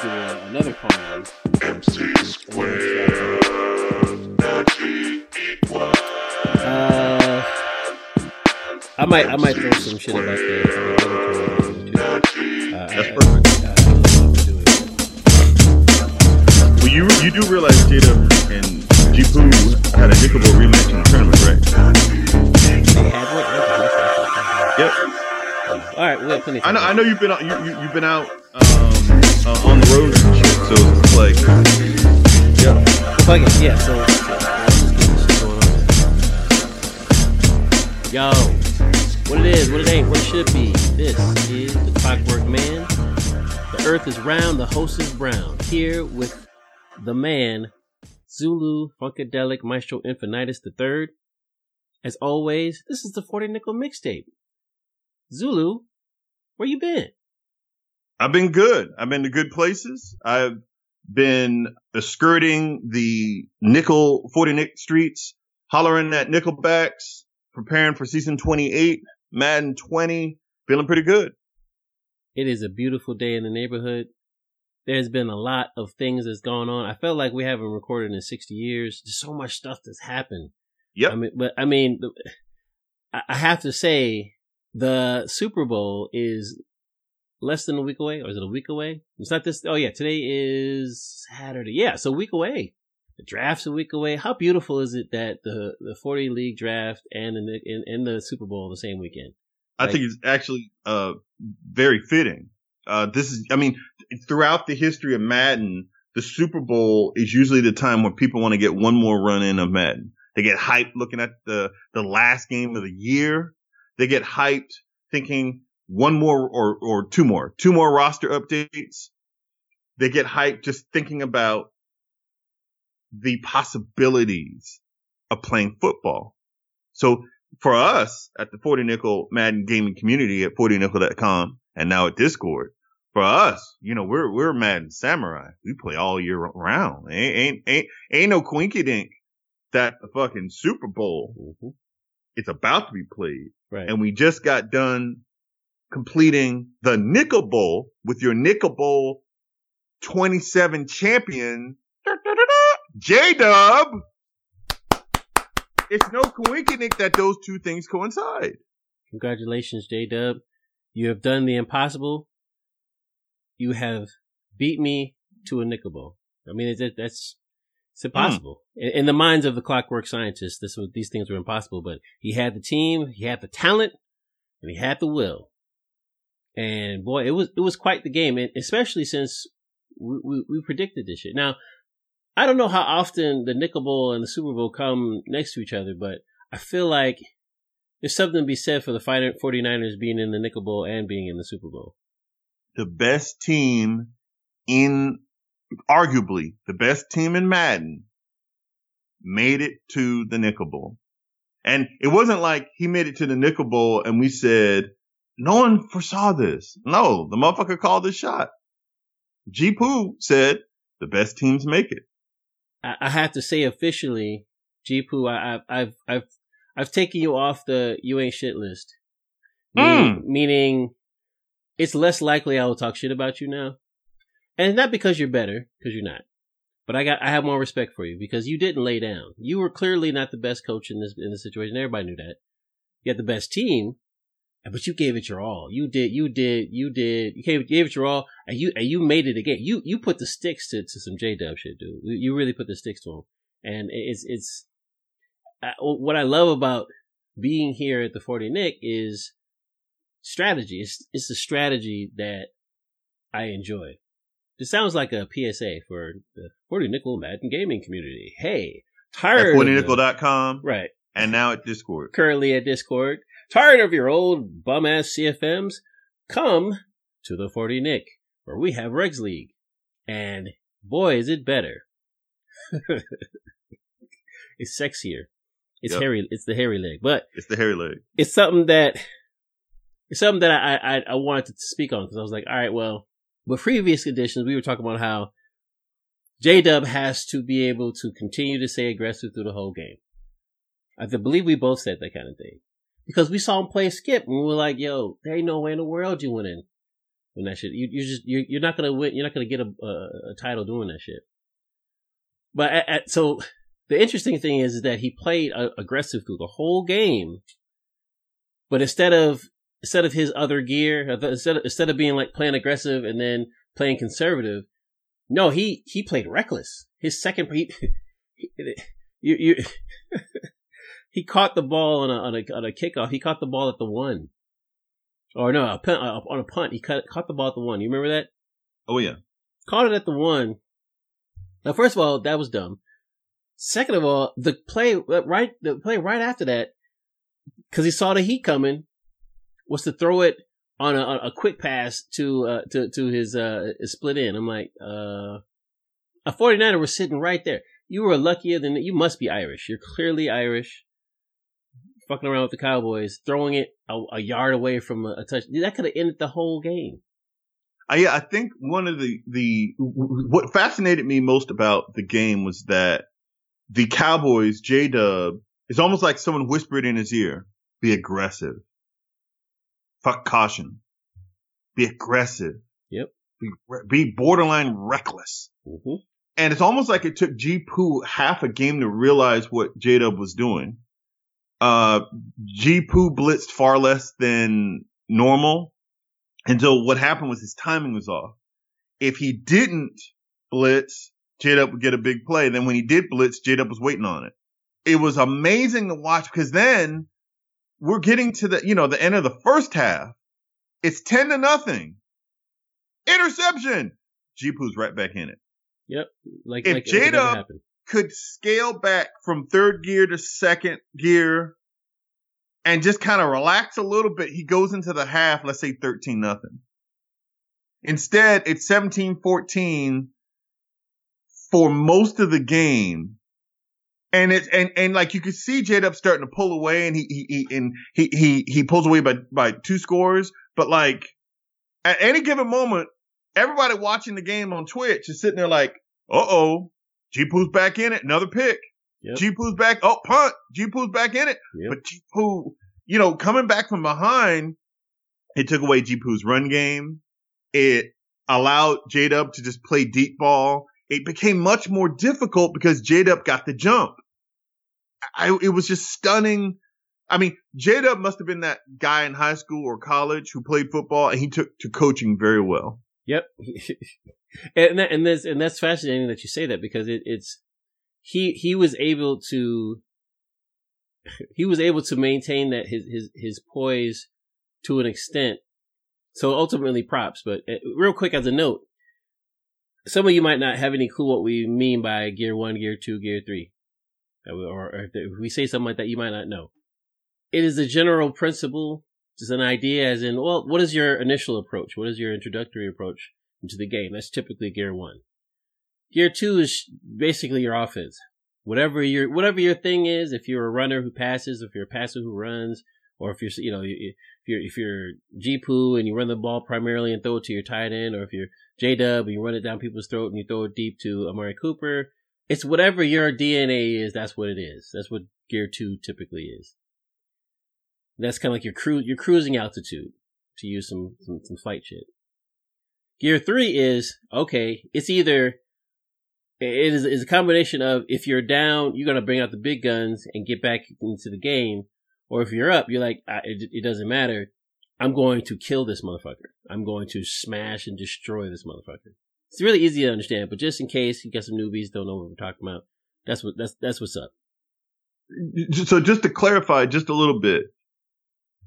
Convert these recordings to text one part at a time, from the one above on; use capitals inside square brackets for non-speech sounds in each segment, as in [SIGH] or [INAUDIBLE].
to do a, another call. Uh, I might I might throw some shit about the, the other tournament. Uh, That's I- perfect. I- I would love to do it. Well, you you do realize Jada and G Poo had a Nickel Bowl rematch in the tournament, right? They had one? Yep. All right, we have plenty. I know. I know you've been out. You, you you've been out um, uh, on the road and shit. So it's like, yeah. Fuck it, yeah. So. Yo, what it is, what it ain't, what it should be. This is the Clockwork Man. The Earth is round, the host is brown. Here with the man, Zulu Funkadelic Maestro Infinitus III. As always, this is the 40 Nickel Mixtape. Zulu, where you been? I've been good. I've been to good places. I've been skirting the nickel 40 Nick streets, hollering at Nickelbacks, preparing for season 28, Madden 20, feeling pretty good. It is a beautiful day in the neighborhood. There's been a lot of things that's gone on. I felt like we haven't recorded in 60 years. There's so much stuff that's happened. Yep. I mean, but I mean, I I have to say the Super Bowl is less than a week away, or is it a week away? It's not this. Oh yeah, today is Saturday. Yeah, so a week away. The draft's a week away. How beautiful is it that the the 40 league draft and the and, and the Super Bowl the same weekend? I think it's actually uh very fitting. Uh this is I mean throughout the history of Madden, the Super Bowl is usually the time where people want to get one more run in of Madden. They get hyped looking at the the last game of the year. They get hyped thinking one more or or two more, two more roster updates. They get hyped just thinking about the possibilities of playing football. So for us at the 40 nickel Madden gaming community at 40nickel.com and now at Discord, for us, you know, we're, we're Madden samurai. We play all year round. Ain't, ain't, ain't, ain't no quinky dink that the fucking Super Bowl, mm-hmm. it's about to be played. Right. And we just got done completing the Nickel Bowl with your Nickel Bowl 27 champion, J Dub. It's no coincidence that those two things coincide. Congratulations, J Dub. You have done the impossible. You have beat me to a nickel bowl. I mean, it, that's it's impossible hmm. in, in the minds of the clockwork scientists. This was, these things were impossible, but he had the team, he had the talent, and he had the will. And boy, it was it was quite the game, and especially since we, we, we predicted this shit. Now, I don't know how often the Nickel Bowl and the Super Bowl come next to each other, but I feel like there's something to be said for the 49ers being in the Nickel Bowl and being in the Super Bowl. The best team in, arguably the best team in Madden made it to the Nickel Bowl. And it wasn't like he made it to the Nickel Bowl and we said, no one foresaw this. No, the motherfucker called the shot. G Poo said the best teams make it. I, I have to say officially, G-Poo, I, I, I've, I've, I've taken you off the you ain't shit list. Meaning, hmm. meaning it's less likely I will talk shit about you now. And it's not because you're better, because you're not. But I got, I have more respect for you because you didn't lay down. You were clearly not the best coach in this, in this situation. Everybody knew that. You had the best team, but you gave it your all. You did, you did, you did, you gave, gave it your all, and you, and you made it again. You, you put the sticks to, to some J Dub shit, dude. You really put the sticks to him. And it's, it's, uh, I, what I love about being here at the 40 Nick is strategy. It's, it's the strategy that I enjoy. This sounds like a PSA for the 40 Nickel Madden gaming community. Hey, At tired of the- 40nickel.com right? and now at Discord. Currently at Discord. Tired of your old bum ass CFMs? Come to the 40 Nick, where we have Regs League, and boy is it better. [LAUGHS] it's sexier. It's Yep. hairy. It's the hairy leg, but It's the hairy leg. it's something that it's something that I I, I wanted to speak on because I was like, all right, well, with previous editions, we were talking about how J Dub has to be able to continue to stay aggressive through the whole game. I believe we both said that kind of thing because we saw him play skip and we were like, yo, there ain't no way in the world you winning when that shit. You you just you're, you're not gonna win. You're not gonna get a, a, a title doing that shit. But at, at, so the interesting thing is, that he played uh, aggressive through the whole game. But instead of instead of his other gear, instead of, instead of being like playing aggressive and then playing conservative, no, he he played reckless. His second, he, [LAUGHS] he you you. [LAUGHS] he caught the ball on a, on a on a kickoff. He caught the ball at the one, or no, a punt, uh, on a punt. He caught caught the ball at the one. You remember that? Oh yeah, caught it at the one. Now, first of all, that was dumb. Second of all, the play uh, right the play right after that, because he saw the heat coming, was to throw it on a, a quick pass to uh, to to his uh his split in. I'm like, uh, a 49er was sitting right there. You were luckier than you must be Irish. You're clearly Irish. Fucking around with the Cowboys, throwing it a, a yard away from a, a touch. That could have ended the whole game. I, I think one of the, the, what fascinated me most about the game was that the Cowboys, J Dub, it's almost like someone whispered in his ear, be aggressive. Fuck caution. Be aggressive. Yep. Be, be borderline reckless. Mm-hmm. And it's almost like it took G Poo half a game to realize what J Dub was doing. Uh, G Poo blitzed far less than normal until what happened was his timing was off. If he didn't blitz, J Dub would get a big play. Then when he did blitz, J Dub was waiting on it. It was amazing to watch because then we're getting to the, you know, the end of the first half. It's 10 to nothing. Interception. G Poo's right back in it. Yep. Like if like, J Dub could scale back from third gear to second gear and just kind of relax a little bit, he goes into the half, let's say 13 nothing. Instead, it's 17 14 for most of the game. And it's, and, and like you could see J Dub starting to pull away and he, he, he, and he, he, he pulls away by, by two scores. But like at any given moment, everybody watching the game on Twitch is sitting there like, uh oh, G Poo's back in it, another pick. Yep. G Poo's back, oh, punt. G Poo's back in it. Yep. But G Poo, you know, coming back from behind, it took away G Poo's run game. It allowed J Dub to just play deep ball. It became much more difficult because J Dub got the jump. I, it was just stunning. I mean, J Dub must have been that guy in high school or college who played football and he took to coaching very well. Yep. [LAUGHS] and that, and this and that's fascinating that you say that because it, it's he he was able to [LAUGHS] he was able to maintain that his his his poise to an extent. So ultimately, props. But uh, real quick, as a note, some of you might not have any clue what we mean by gear one, gear two, gear three, or if we say something like that, you might not know. It is a general principle just an idea as in, well, what is your initial approach? What is your introductory approach into the game? That's typically gear one. Gear two is basically your offense. Whatever your, whatever your thing is, if you're a runner who passes, if you're a passer who runs, or if you're, you know, if you're, if you're G-Poo and you run the ball primarily and throw it to your tight end, or if you're J-Dub and you run it down people's throat and you throw it deep to Amari Cooper, it's whatever your DNA is, that's what it is. That's what gear two typically is. That's kind of like your cru- your cruising altitude to use some, some, some fight shit. Gear three is, okay, it's either, it is, is a combination of if you're down, you're to bring out the big guns and get back into the game. Or if you're up, you're like, it, it doesn't matter. I'm going to kill this motherfucker. I'm going to smash and destroy this motherfucker. It's really easy to understand, but just in case you got some newbies don't know what we're talking about, that's what that's that's what's up. So just to clarify, just a little bit,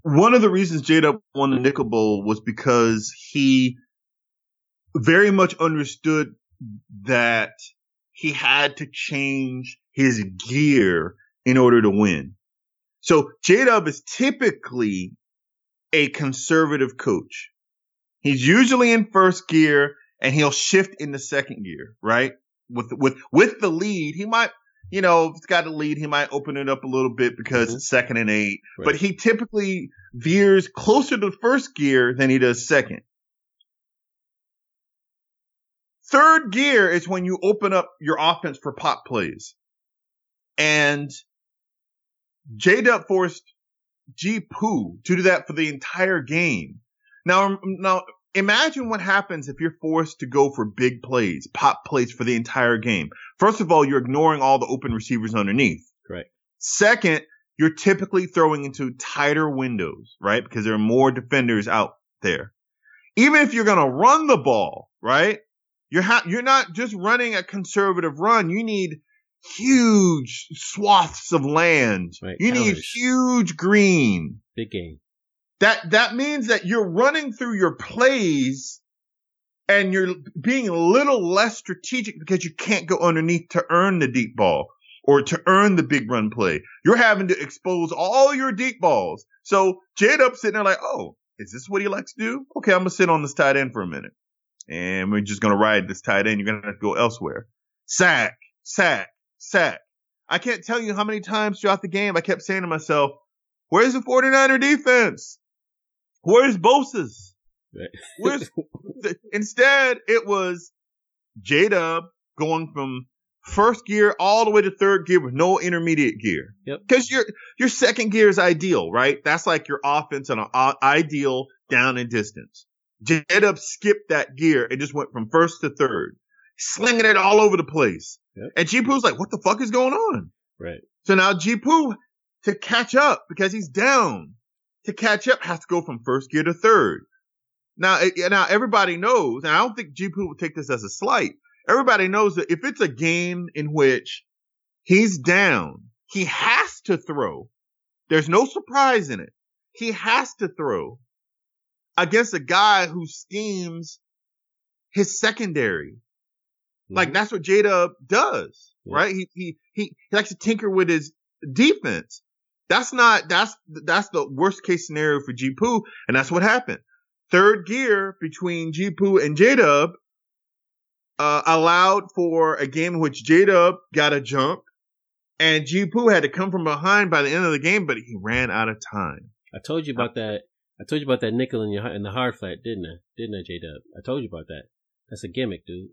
one of the reasons J Dub won the Nickel Bowl was because he very much understood that he had to change his gear in order to win. So J Dub is typically a conservative coach. He's usually in first gear and he'll shift into second gear, right? With, with, with the lead, he might you know, if it's got a lead, he might open it up a little bit because mm-hmm. it's second and eight. Right. But he typically veers closer to first gear than he does second. Third gear is when you open up your offense for pop plays. And J Dub forced G Poo to do that for the entire game. Now, now imagine what happens if you're forced to go for big plays, pop plays for the entire game. First of all, you're ignoring all the open receivers underneath. Correct. Second, you're typically throwing into tighter windows, right? Because there are more defenders out there. Even if you're going to run the ball, right? You're ha- you're not just running a conservative run. You need huge swaths of land. Right, you need huge green. Big game. That that means that you're running through your plays and you're being a little less strategic because you can't go underneath to earn the deep ball or to earn the big run play. You're having to expose all your deep balls. So J Dub sitting there like, oh, is this what he likes to do? Okay, I'm gonna sit on this tight end for a minute. And we're just gonna ride this tight end. You're gonna have to go elsewhere. Sack, sack, sack. I can't tell you how many times throughout the game I kept saying to myself, where's the 49er defense? Where's Bosa's? Right. [LAUGHS] Where's instead it was J Dub going from first gear all the way to third gear with no intermediate gear. Yep. Because your your second gear is ideal, right? That's like your offense on an i- ideal down and distance. J Dub skipped that gear and just went from first to third, slinging it all over the place. Yep. And G Poo's like, what the fuck is going on? Right. So now G Poo to catch up because he's down to catch up has to go from first gear to third. Now, now everybody knows, and I don't think G Poo would take this as a slight. Everybody knows that if it's a game in which he's down, he has to throw. There's no surprise in it. He has to throw against a guy who schemes his secondary. Like Mhm. that's what J Dub does, Yeah. right? He, he he he likes to tinker with his defense. That's not that's that's the worst case scenario for G Poo, and that's what happened. Third gear between G Poo and J Dub uh, allowed for a game in which J Dub got a jump, and G Poo had to come from behind by the end of the game, but he ran out of time. I told you about that. I told you about that nickel in your in the hard flat, didn't I? Didn't I, J Dub? I told you about that. That's a gimmick, dude.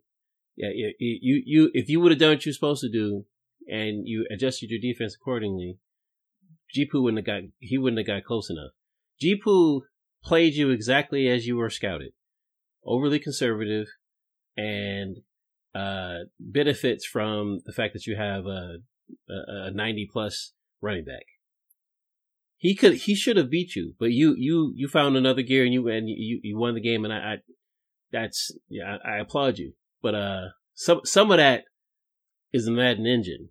Yeah, yeah. You you if you would have done what you're supposed to do and you adjusted your defense accordingly, G Poo wouldn't have got he wouldn't have got close enough. G Poo played you exactly as you were scouted, overly conservative, and uh, benefits from the fact that you have a, a, 90 plus running back. He could, he should have beat you, but you, you, you found another gear and you, and you, you won the game. And I, I that's, yeah, I, I applaud you. But, uh, some, some of that is the Madden engine.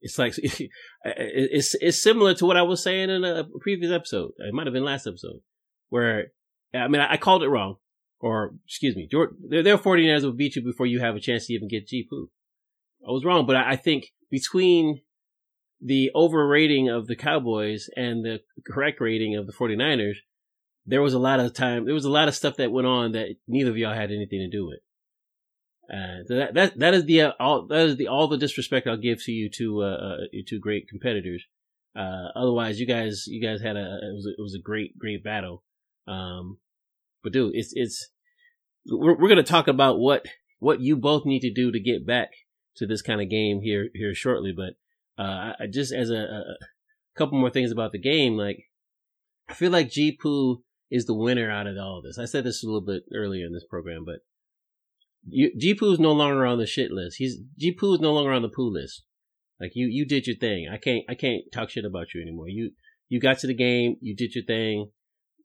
It's like, [LAUGHS] it's, it's similar to what I was saying in a previous episode. It might have been last episode where, I mean, I, I called it wrong. Or, excuse me, their, their 49ers will beat you before you have a chance to even get G Poo. I was wrong, but I, I think between the overrating of the Cowboys and the correct rating of the 49ers, there was a lot of time, there was a lot of stuff that went on that neither of y'all had anything to do with. Uh, that, that, that is the, uh, all, that is the, all the disrespect I'll give to you two, uh, uh two great competitors. Uh, otherwise you guys, you guys had a, it was a, it was a great, great battle. Um, but dude, it's, it's, we're, we're to talk about what, what you both need to do to get back to this kind of game here, here shortly. But, uh, I just as a, a, couple more things about the game, like, I feel like Poo is the winner out of all this. I said this a little bit earlier in this program, but Poo is no longer on the shit list. He's, is no longer on the poo list. Like you, you did your thing. I can't, I can't talk shit about you anymore. You, you got to the game. You did your thing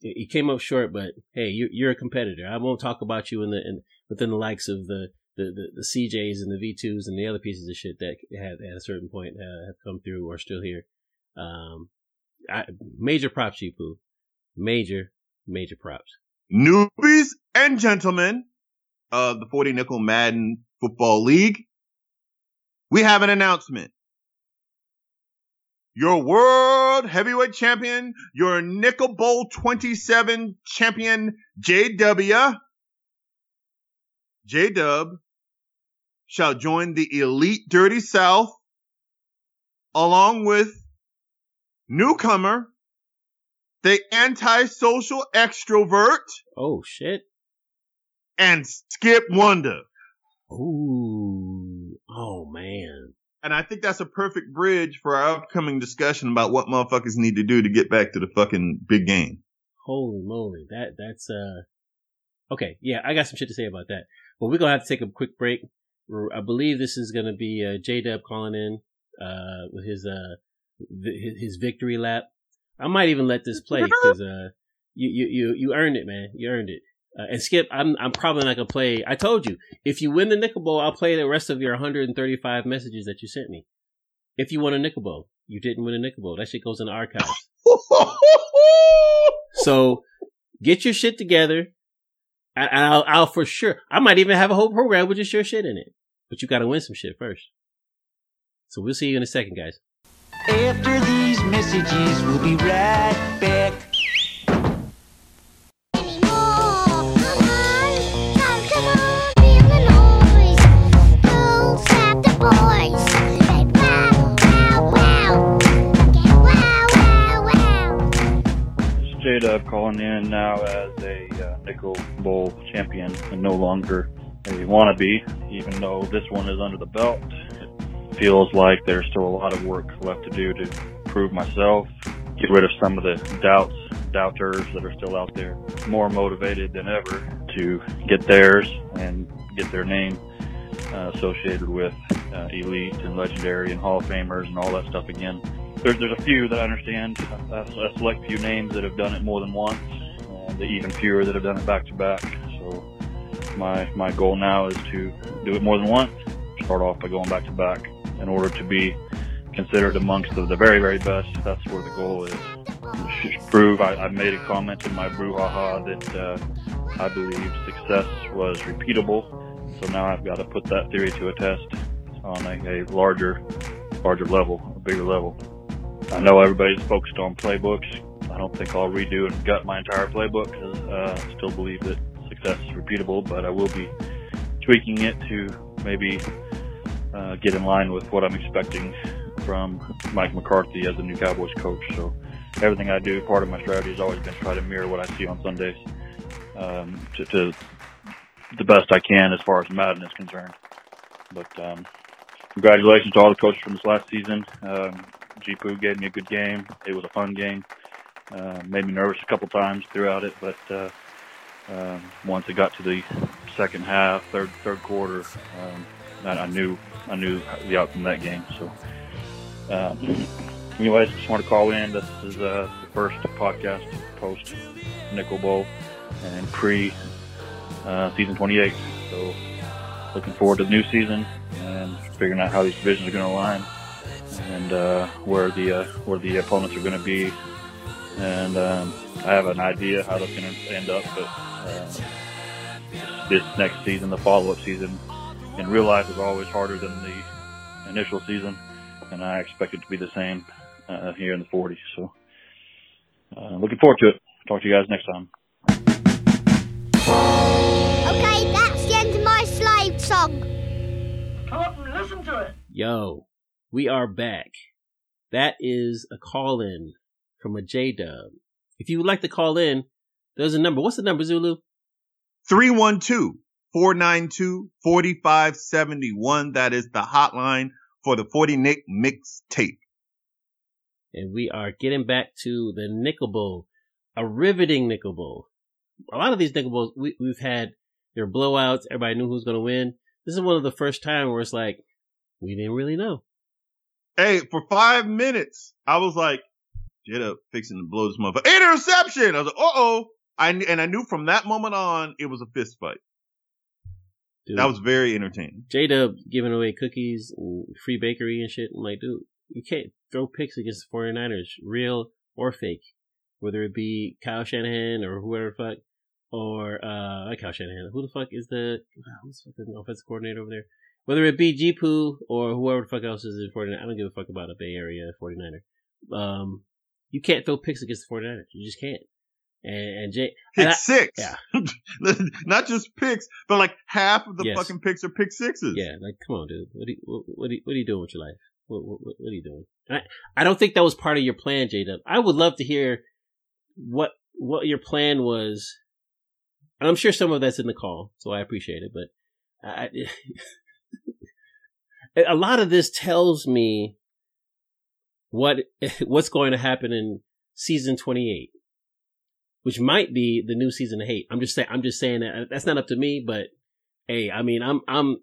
you came up short, but hey, you're, you're a competitor. I won't talk about you in the in, within the likes of the, the, the, the, CJs and the V2s and the other pieces of shit that had at a certain point uh, have come through or still here. Um, I, major props, Chipu. Major, major props. Newbies and gentlemen of the 40 Nickel Madden Football League, we have an announcement your world heavyweight champion, your Nickel Bowl 27 champion, JW, J Dub, shall join the elite Dirty South along with newcomer, the antisocial extrovert. Oh shit. And Skip Wonder. Ooh. Oh man. And I think that's a perfect bridge for our upcoming discussion about what motherfuckers need to do to get back to the fucking big game. Holy moly. That, that's, uh, Okay, yeah, I got some shit to say about that. But we're gonna have to take a quick break. I believe this is gonna be uh, J Dub calling in uh, with his uh his victory lap. I might even let this play [LAUGHS] because uh you you you you earned it, man. You earned it. Uh, and Skip, I'm I'm probably not gonna play. I told you, if you win the nickel bowl, I'll play the rest of your 135 messages that you sent me. If you won a nickel bowl, you didn't win a nickel bowl. That shit goes in the archives. [LAUGHS] so get your shit together. And I'll, I'll for sure. I might even have a whole program with just your shit in it. But you got to win some shit first. So we'll see you in a second, guys. After these messages, we'll be right back. J-Dub calling in now as a uh, Nickel Bowl champion and no longer a wannabe, even though this one is under the belt. It feels like there's still a lot of work left to do to prove myself, get rid of some of the doubts, doubters that are still out there, more motivated than ever to get theirs and get their name uh, associated with uh, elite and legendary and Hall of Famers and all that stuff again there's there's a few that I understand. A, a select few names that have done it more than once, and even fewer that have done it back to back. So my my goal now is to do it more than once. Start off by going back to back in order to be considered amongst the, the very very best. That's where the goal is. Prove I, I made a comment in my brouhaha that uh, I believe success was repeatable. So now I've got to put that theory to a test on a, a larger larger level, a bigger level. I know everybody's focused on playbooks. I don't think I'll redo and gut my entire playbook because uh, I still believe that success is repeatable, but I will be tweaking it to maybe uh, get in line with what I'm expecting from Mike McCarthy as the new Cowboys coach. So everything I do, part of my strategy has always been try to mirror what I see on Sundays um, to, to, the best I can as far as Madden is concerned. But um, congratulations to all the coaches from this last season. Um, G Poo gave me a good game. It was a fun game. Uh, made me nervous a couple times throughout it, but uh, um, once it got to the second half, third third quarter, um, I, knew I knew the outcome of that game. So, um, anyways, just want to call in. This is uh, the first podcast post Nickel Bowl and pre uh, season 28. So, looking forward to the new season and figuring out how these divisions are going to align and uh, where the uh, where the opponents are going to be. And um, I have an idea how that's going to end up, but uh, this next season, the follow-up season, in real life is always harder than the initial season, and I expect it to be the same uh, here in the 40s. So, uh, looking forward to it. Talk to you guys next time. Okay, that's the end of my slave song. Come up and listen to it. Yo, we are back. That is a call in from a J Dub. If you would like to call in, there's a number. What's the number, Zulu? 312 492 4571. That is the hotline for the 40 Nick mixtape. And we are getting back to the Nickel Bowl, a riveting Nickel Bowl. A lot of these Nickel Bowls, we, we've had their blowouts. Everybody knew who was going to win. This is one of the first time where it's like, we didn't really know. Hey, for five minutes, I was like, get up, fixing to blow this motherfucker. Interception! I was like, uh oh. I, and I knew from that moment on, it was a fist fight. Dude, that was very entertaining. J Dub giving away cookies and free bakery and shit. I'm like, dude, you can't throw picks against the 49ers, real or fake. Whether it be Kyle Shanahan or whoever the fuck, or, uh, Kyle Shanahan. Who the fuck is the, who's the offensive coordinator over there? Whether it be Jipu or whoever the fuck else is in 49 I don't give a fuck about a Bay Area 49er. Um, you can't throw picks against the 49ers. You just can't. And, and Jay, pick and six. Yeah. [LAUGHS] Not just picks, but like half of the yes. fucking picks are pick sixes. Yeah. Like, come on, dude. What are you, what, what are you, what are you doing with your life? What, what, what are you doing? I, I don't think that was part of your plan, J Dub. I would love to hear what, what your plan was. And I'm sure some of that's in the call, so I appreciate it, but I, [LAUGHS] a lot of this tells me what [LAUGHS] what's going to happen in season 28 which might be the new season of hate. I'm just saying, I'm just saying that that's not up to me, but hey, I mean, I'm, I'm,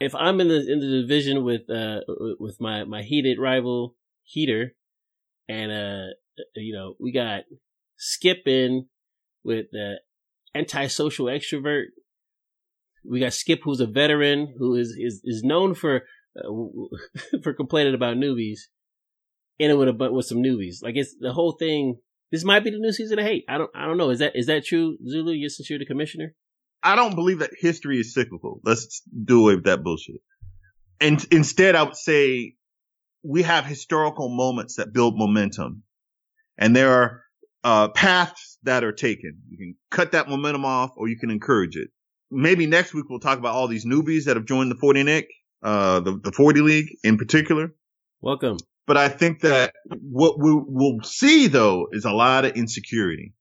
if I'm in the, in the division with, uh, with my, my heated rival heater and, uh, you know, we got Skip in with the antisocial extrovert. We got Skip, who's a veteran, who is, is, is known for, uh, [LAUGHS] for complaining about newbies and it with a but with some newbies. Like it's the whole thing. This might be the new season of hate. I don't I don't know. Is that is that true, Zulu? You since you're the commissioner. I don't believe that history is cyclical. Let's do away with that bullshit. And instead, I would say we have historical moments that build momentum, and there are uh, paths that are taken. You can cut that momentum off, or you can encourage it. Maybe next week we'll talk about all these newbies that have joined the 40 Nick, uh, the, the 40 League in particular. Welcome. But I think that what we will see though is a lot of insecurity.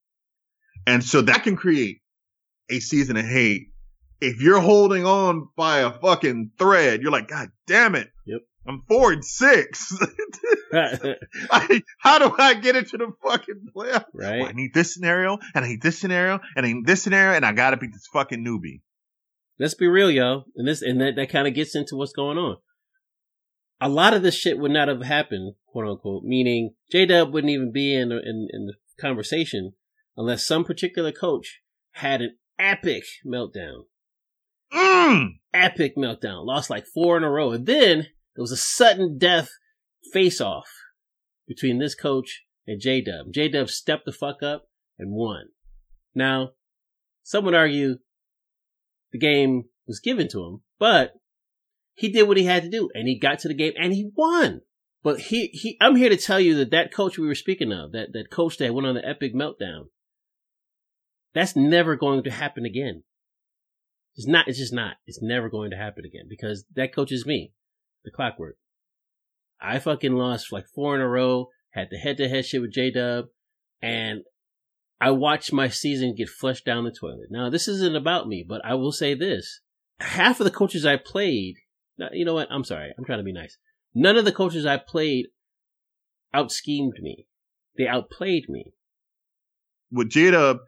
And so that can create a season of hate. If you're holding on by a fucking thread, you're like, God damn it. Yep. I'm four and six. [LAUGHS] [LAUGHS] I, how do I get into the fucking playoff? Right. Well, I need this scenario, and I need this scenario, and I need this scenario, and I gotta beat this fucking newbie. Let's be real, yo. And this, and that, that kind of gets into what's going on a lot of this shit would not have happened, quote unquote, meaning J Dub wouldn't even be in, in, in the conversation unless some particular coach had an epic meltdown. Mm. Epic meltdown. Lost like four in a row. And then there was a sudden death face off between this coach and J Dub. J Dub stepped the fuck up and won. Now, some would argue the game was given to him, but he did what he had to do and he got to the game and he won. But he, he, I'm here to tell you that that coach we were speaking of, that, that coach that went on the epic meltdown, that's never going to happen again. It's not, it's just not. It's never going to happen again because that coach is me, the clockwork. I fucking lost like four in a row, had the head to head shit with J Dub, and I watched my season get flushed down the toilet. Now, this isn't about me, but I will say this. Half of the coaches I played you know what? I'm sorry. I'm trying to be nice. None of the coaches I played out schemed me. They outplayed me. With Jada,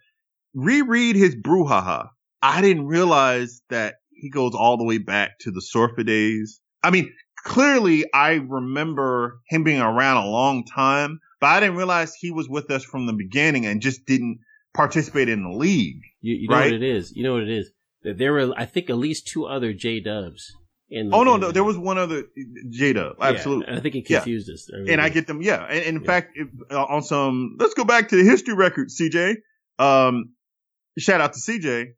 reread his brouhaha. I didn't realize that he goes all the way back to the Sorfa days. I mean, clearly I remember him being around a long time, but I didn't realize he was with us from the beginning and just didn't participate in the league. You, you know right? what it is. You know what it is. That there were, I think, at least two other J Dubs in, oh no, in, no, there was one other Jada. Absolutely, yeah, I think it confused yeah. us. and I get them. Yeah, and, and in yeah. fact, if, uh, on some, let's go back to the history record, CJ. Um, shout out to CJ.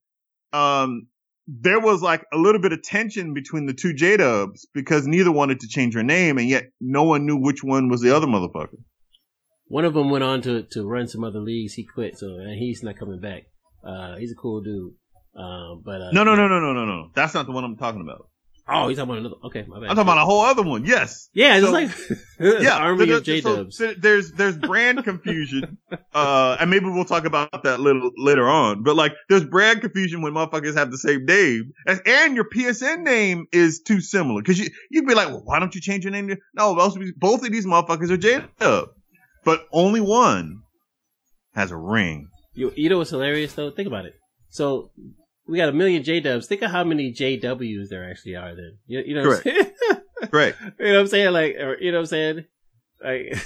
Um, there was like a little bit of tension between the two J Dubs because neither wanted to change her name, and yet no one knew which one was the other motherfucker. One of them went on to to run some other leagues. He quit, so and he's not coming back. Uh, he's a cool dude. Um, but uh, no, no, no, no, no, no, no. That's not the one I'm talking about. Oh, he's talking about another. Okay, my bad. I'm talking about a whole other one. Yes. Yeah, it's so, like [LAUGHS] yeah, [LAUGHS] army so, of J Dubs. So, there's there's brand confusion, [LAUGHS] uh, and maybe we'll talk about that little later on. But like, there's brand confusion when motherfuckers have the same name, and, and your PSN name is too similar. Because you you'd be like, well, why don't you change your name? No, both of these motherfuckers are J Dub, but only one has a ring. You you know what's hilarious though? Think about it. So we got a million J Dubs. Think of how many JWs there actually are. Then you, you know, what Correct. right. [LAUGHS] You know what I'm saying? Like, or, you know what I'm saying? Like,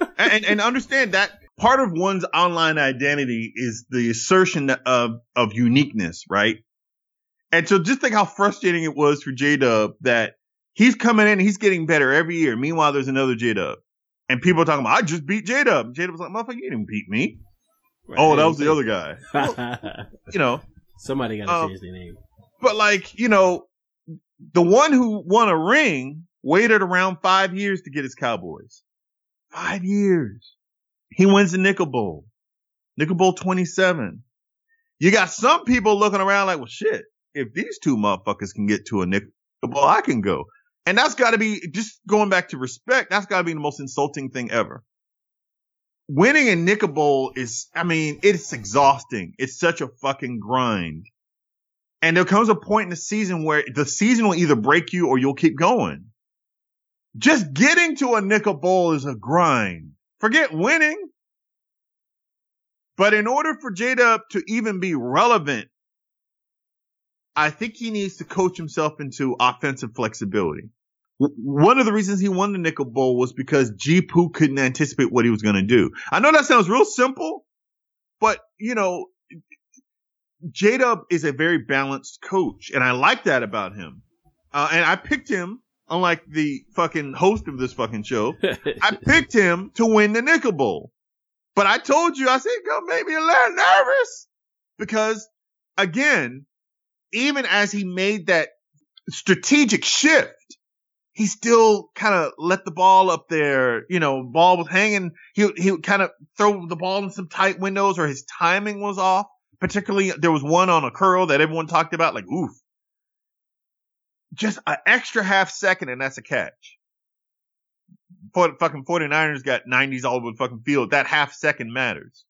[LAUGHS] and and understand that part of one's online identity is the assertion of of uniqueness, right? And so just think how frustrating it was for J Dub that he's coming in, he's getting better every year. Meanwhile, there's another J Dub, and people are talking about I just beat J Dub. J Dub was like, "Motherfucker, you didn't beat me." Right. Oh, that was the other guy. Well, [LAUGHS] you know, Somebody got to um, change their name. But like, you know, the one who won a ring waited around five years to get his Cowboys. Five years. He wins the Nickel Bowl. Nickel Bowl 27. You got some people looking around like, well, shit, if these two motherfuckers can get to a Nickel Bowl, I can go. And that's got to be, just going back to respect, that's got to be the most insulting thing ever. Winning a Nickel Bowl is, I mean, it's exhausting. It's such a fucking grind. And there comes a point in the season where the season will either break you or you'll keep going. Just getting to a nickel bowl is a grind. Forget winning. But in order for J Dub to even be relevant, I think he needs to coach himself into offensive flexibility. One of the reasons he won the Nickel Bowl was because G-Poo couldn't anticipate what he was going to do. I know that sounds real simple, but you know, J Dub is a very balanced coach, and I like that about him. Uh, and I picked him, unlike the fucking host of this fucking show, [LAUGHS] I picked him to win the Nickel Bowl. But I told you, I said, "Go make me a little nervous," because again, even as he made that strategic shift, he still kind of let the ball up there. You know, ball was hanging. He he would kind of throw the ball in some tight windows, or his timing was off. Particularly, there was one on a curl that everyone talked about, like oof, just an extra half second, and that's a catch. For fucking 49ers got 90s all over the fucking field. That half second matters.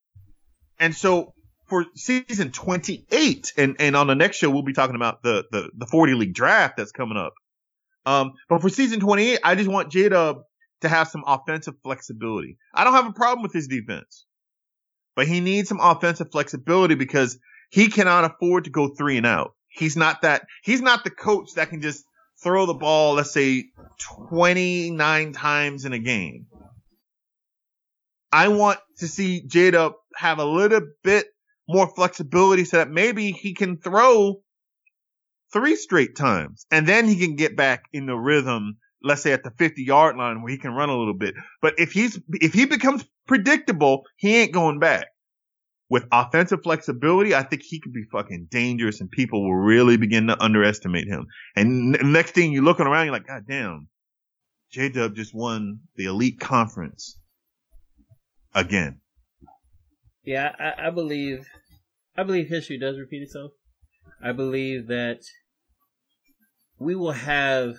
And so for season 28, and, and on the next show, we'll be talking about the, the, the 40 league draft that's coming up. Um, but for season 28, I just want J Dub to have some offensive flexibility. I don't have a problem with his defense, but he needs some offensive flexibility because he cannot afford to go three and out. He's not that, he's not the coach that can just throw the ball, let's say 29 times in a game. I want to see J Dub have a little bit more flexibility so that maybe he can throw three straight times. And then he can get back in the rhythm let's say at the 50 yard line where he can run a little bit. But if he's if he becomes predictable he ain't going back. With offensive flexibility i think he could be fucking dangerous and people will really begin to underestimate him. And next thing you're looking around you're like god damn. J-dub just won the elite conference again. Yeah I, I believe I believe history does repeat itself. I believe that we will have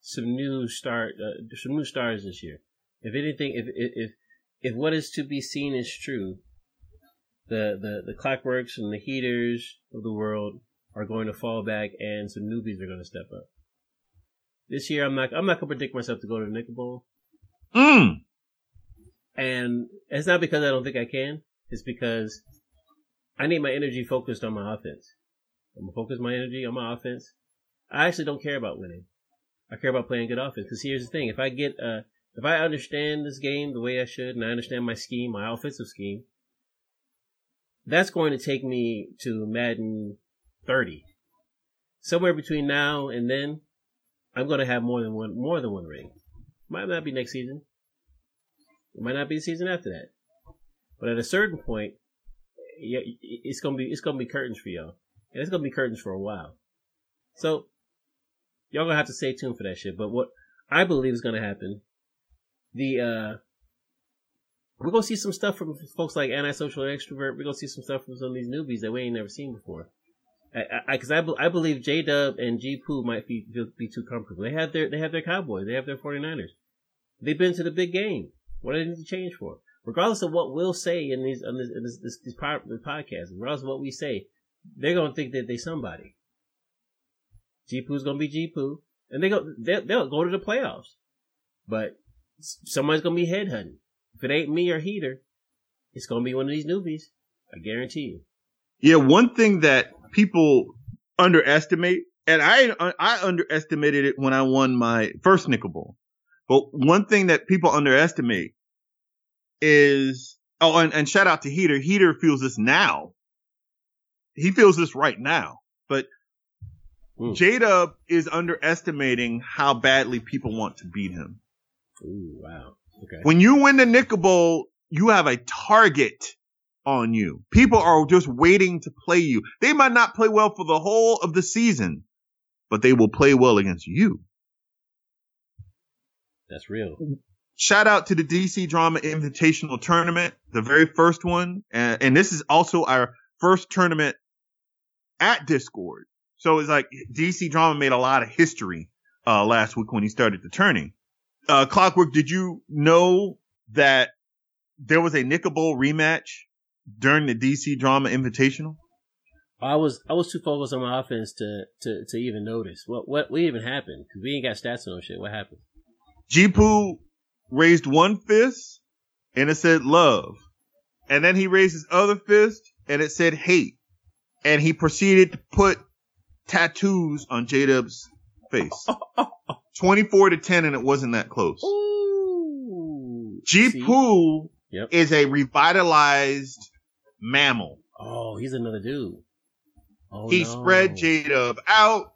some new start, uh, some new stars this year. If anything, if if if what is to be seen is true, the the the clockworks and the heaters of the world are going to fall back, and some newbies are going to step up. This year, I'm not I'm not going to predict myself to go to the Nickel Bowl. Mm. And it's not because I don't think I can. It's because I need my energy focused on my offense. I'm gonna focus my energy on my offense. I actually don't care about winning. I care about playing good offense. Because here's the thing: if I get, uh, if I understand this game the way I should, and I understand my scheme, my offensive scheme, that's going to take me to Madden 30. Somewhere between now and then, I'm going to have more than one, more than one ring. Might not be next season. It might not be the season after that. But at a certain point, it's gonna be it's gonna be curtains for y'all, and it's gonna be curtains for a while. So y'all gonna have to stay tuned for that shit. But what I believe is gonna happen, the uh, we're gonna see some stuff from folks like antisocial and extrovert. We're gonna see some stuff from some of these newbies that we ain't never seen before. Because I, I, I, I, believe J Dub and G Poo might be be too comfortable. They have their they have their Cowboys. They have their 49ers. They've been to the big game. What do they need to change for? regardless of what we'll say in these in this, in this, this, this podcast, regardless of what we say, they're gonna think that they somebody. G-Poo's gonna be G-Poo, and they go they'll, they'll go to the playoffs, but somebody's gonna be headhunting. If it ain't me or Heater, it's gonna be one of these newbies. I guarantee you. Yeah, one thing that people underestimate, and I I underestimated it when I won my first Nickel Bowl. But one thing that people underestimate is oh, and, and shout out to Heater. Heater feels this now. He feels this right now. But hmm. Ooh. J Dub is underestimating how badly people want to beat him. Ooh, wow. Okay. When you win the Nickel Bowl, you have a target on you. People are just waiting to play you. They might not play well for the whole of the season, but they will play well against you. That's real shout out to the DC Drama Invitational Tournament, the very first one. And, and this is also our first tournament at Discord. So it's like DC Drama made a lot of history uh, last week when he started the turning. Uh, Clockwork, did you know that there was a Nickel Bowl rematch during the DC Drama Invitational? I was I was too focused on my offense to to, to even notice what what what even happened because we ain't got stats on no shit. What happened? G raised one fist and it said love. and then he raised his other fist and it said hate. And he proceeded to put tattoos on J Dub's face. [LAUGHS] 24 to 10 and it wasn't that close. Ooh. G? Poo Yep. is a revitalized mammal. Oh, he's another dude. Oh, he no. spread J Dub out.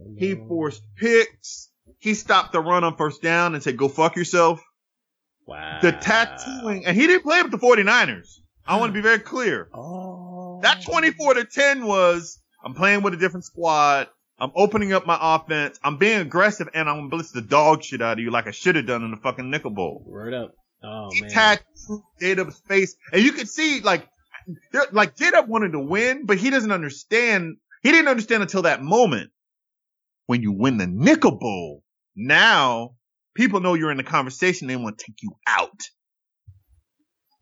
Oh, He forced picks. He stopped the run on first down and said, go fuck yourself. Wow. The tattooing, and he didn't play with the 49ers. I want to be very clear. Oh. That 24 to 10 was, I'm playing with a different squad. I'm opening up my offense. I'm being aggressive and I'm to blitz the dog shit out of you like I should have done in the fucking nickel bowl. Word up. Oh he man. tattooed J-Dub's face and you could see like, like J-Dub wanted to win, but he doesn't understand. He didn't understand until that moment when you win the nickel bowl. Now people know you're in the conversation. They want to take you out.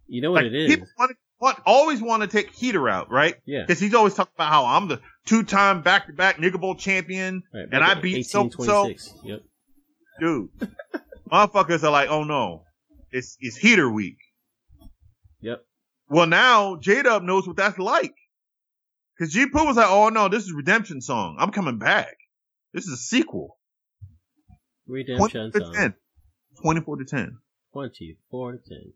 you know what Like, it is? People want, want, always want to take Heater out, right? yeah. Because he's always talking about how I'm the two-time back-to-back Nickel Bowl champion, Right, and I at beat so so. 1826. Yep. Dude, [LAUGHS] motherfuckers are like, oh no, it's it's Heater week. Yep. Well, now J Dub knows what that's like. Because G Poo was like, oh no, this is redemption song. I'm coming back. This is a sequel. Redemption 24 to song. 10. 24 to 10. 24 to 10.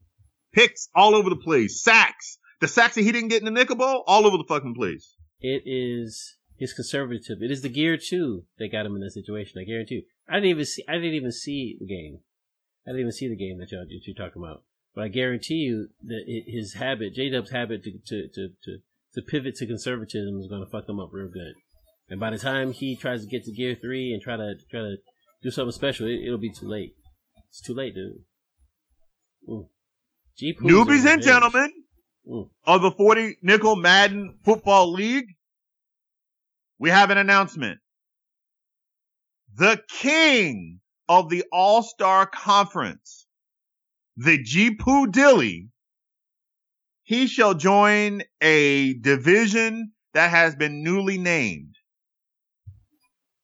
Picks all over the place. Sacks. The sacks that he didn't get in the Nickel Bowl, all over the fucking place. It is his conservative. It is the gear two that got him in this situation. I guarantee you. I didn't even see. I didn't even see the game. I didn't even see the game that y'all you're talking about. But I guarantee you that his habit, J Dub's habit to, to to to to pivot to conservatism is going to fuck him up real good. And by the time he tries to get to gear three and try to try to do something special, it, it'll be too late. It's too late, dude. Mm. Newbies and gentlemen Mm. of the 40 Nickel Madden Football League, we have an announcement. The king of the All-Star Conference, the G-Poo Dilly, he shall join a division that has been newly named.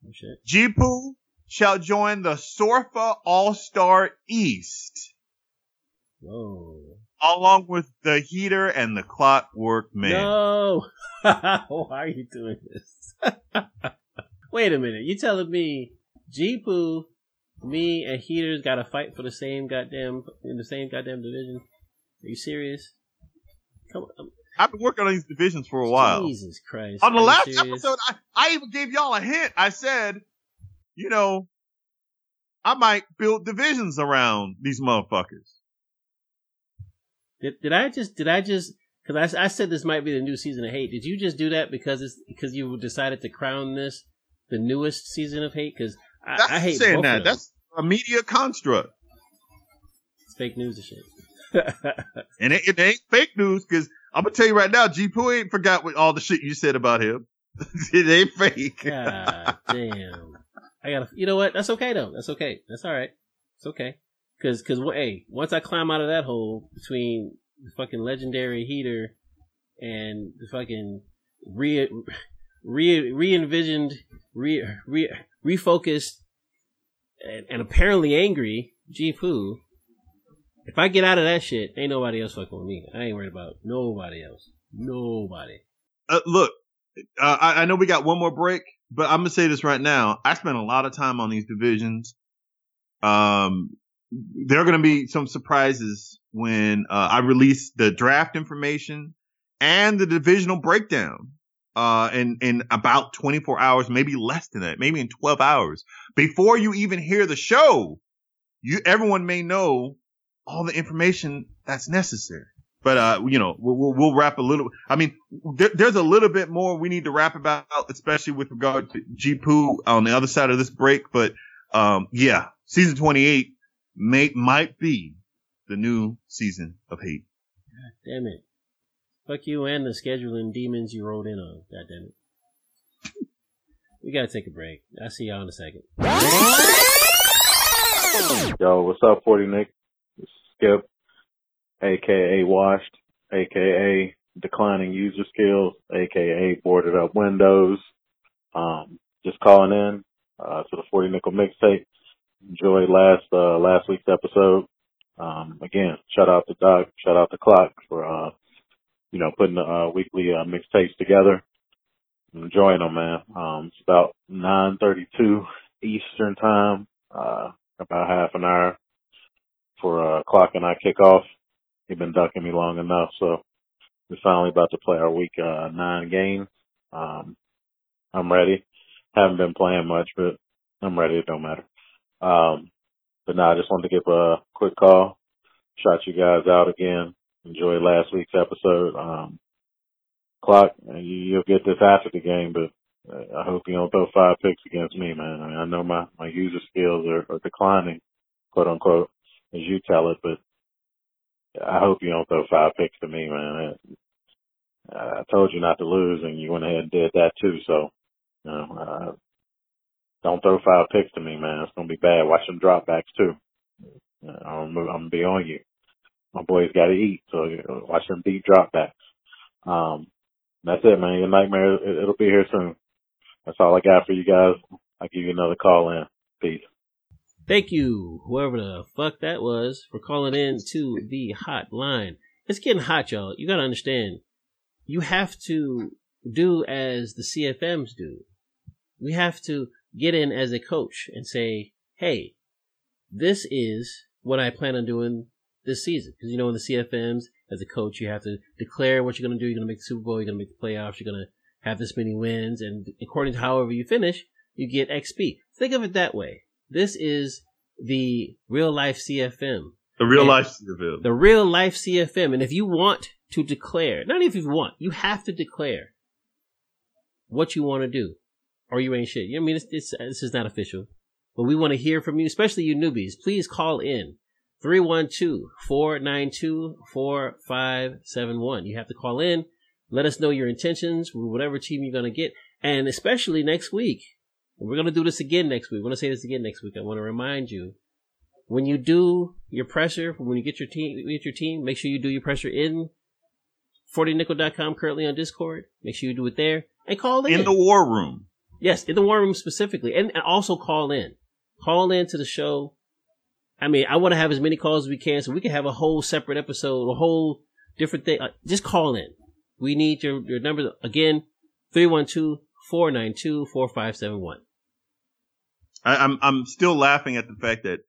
Oh. G-Poo shall join the Sorfa All-Star East, Whoa. along with the Heater and the Clockwork Man. No! [LAUGHS] Why are you doing this? [LAUGHS] Wait a minute. You telling me G-Poo, me, and Heaters got to fight for the same goddamn, in the same goddamn division? Are you serious? Come on. I've been working on these divisions for a while. Jesus Christ. On the last serious? episode, I, I even gave y'all a hint. I said, you know, I might build divisions around these motherfuckers. Did, did I just, did I just, cause I, I said this might be the new season of hate. Did you just do that because it's, because you decided to crown this the newest season of hate? Cause I, I hate saying that. That's a media construct. It's fake news and shit. [LAUGHS] And it, it ain't fake news because I'm to tell you right now, G Poo ain't forgot what all the shit you said about him. [LAUGHS] it ain't fake. God damn. I gotta, you know what? That's okay though. That's okay. That's alright. It's okay. Cause, cause, hey, once I climb out of that hole between the fucking legendary heater and the fucking re, re, re-envisioned, re, re, refocused, and, and apparently angry G Poo, if I get out of that shit, ain't nobody else fucking with me. I ain't worried about nobody else. Nobody. Uh, look, uh, I, I know we got one more break, but I'm gonna say this right now. I spent a lot of time on these divisions. Um, there are gonna be some surprises when uh, I release the draft information and the divisional breakdown. Uh, in in about 24 hours, maybe less than that, maybe in 12 hours, before you even hear the show, you everyone may know all the information that's necessary. But uh, you know, we'll, we'll, wrap a little. I mean, there, there's a little bit more we need to wrap about, especially with regard to G on the other side of this break. But um, yeah, season 28 may might be the new season of hate. God Damn it. Fuck you and the scheduling demons you rolled in on. God damn it. We gotta take a break. I'll see y'all in a second. Yo, what's up, 40 Nick? It's Skip, aka Washed, aka Declining User Skills, aka Boarded Up Windows. Um, just calling in, uh, to the 40 Nickel mixtape. Enjoyed last, uh, last week's episode. Um, again, shout out to Doc, shout out to Clock for, uh, you know, putting the uh, weekly uh, mixtapes together. I'm enjoying them, man. Um, it's about 9:32 Eastern time. Uh, about half an hour for uh, clock and I kick off. He's been ducking me long enough, so we're finally about to play our week uh, nine game. Um, I'm ready. Haven't been playing much, but I'm ready. It don't matter. Um, but now I just wanted to give a quick call, shout you guys out again. Enjoy last week's episode. Um, clock, you'll get this after the game, but I hope you don't throw five picks against me, man. I mean, I know my, my user skills are, are declining, quote unquote, as you tell it, but I hope you don't throw five picks to me, man. I, I told you not to lose and you went ahead and did that too. So, you know, uh, don't throw five picks to me, man. It's to be bad. Watch them dropbacks too. I'm, I'm to be on you. My boys got to eat. So watch them deep dropbacks. Um, that's it, man. Your nightmare, it'll be here soon. That's all I got for you guys. I'll give you another call in. Peace. Thank you, whoever the fuck that was, for calling in to the hotline. It's getting hot, y'all. You gotta understand. You have to do as the CFMs do. We have to get in as a coach and say, hey, this is what I plan on doing this season. Because you know, in the CFMs, as a coach, you have to declare what you're going to do. You're going to make the Super Bowl. You're going to make the playoffs. You're going to have this many wins. And according to however you finish, you get XP. Think of it that way. This is the real life CFM. The real and life CFM. The real life CFM. And if you want to declare, not even if you want, you have to declare what you want to do or you ain't shit. You know what I mean, it's, it's, this is not official, but we want to hear from you, especially you newbies. Please call in 312-492-4571. You have to call in. Let us know your intentions with whatever team you're going to get. And especially next week, we're going to do this again next week. We're going to say this again next week. I want to remind you when you do your pressure, when you get your team, get your team, make sure you do your pressure in 40nickel.com currently on Discord. Make sure you do it there and call in. In the war room. Yes, in the war room specifically. And, and also call in. Call in to the show. I mean, I want to have as many calls as we can so we can have a whole separate episode, a whole different thing. Uh, just call in. We need your, your number again, 312-492-4571. I, I'm, I'm still laughing at the fact that,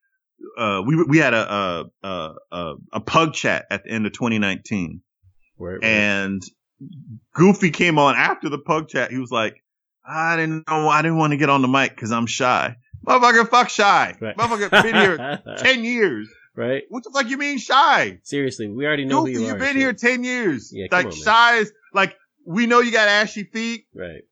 uh, we, we had a, a, a, a pug chat at the end of 2019. Where, where? And Goofy came on after the pug chat. He was like, I didn't know. I didn't want to get on the mic because I'm shy. Motherfucker, fuck shy. Right. Motherfucker, been here [LAUGHS] ten years. Right. What the fuck you mean shy? Seriously, we already know you, who you You've are. been here ten years. Yeah, like on, shy is like we know you got ashy feet. Right.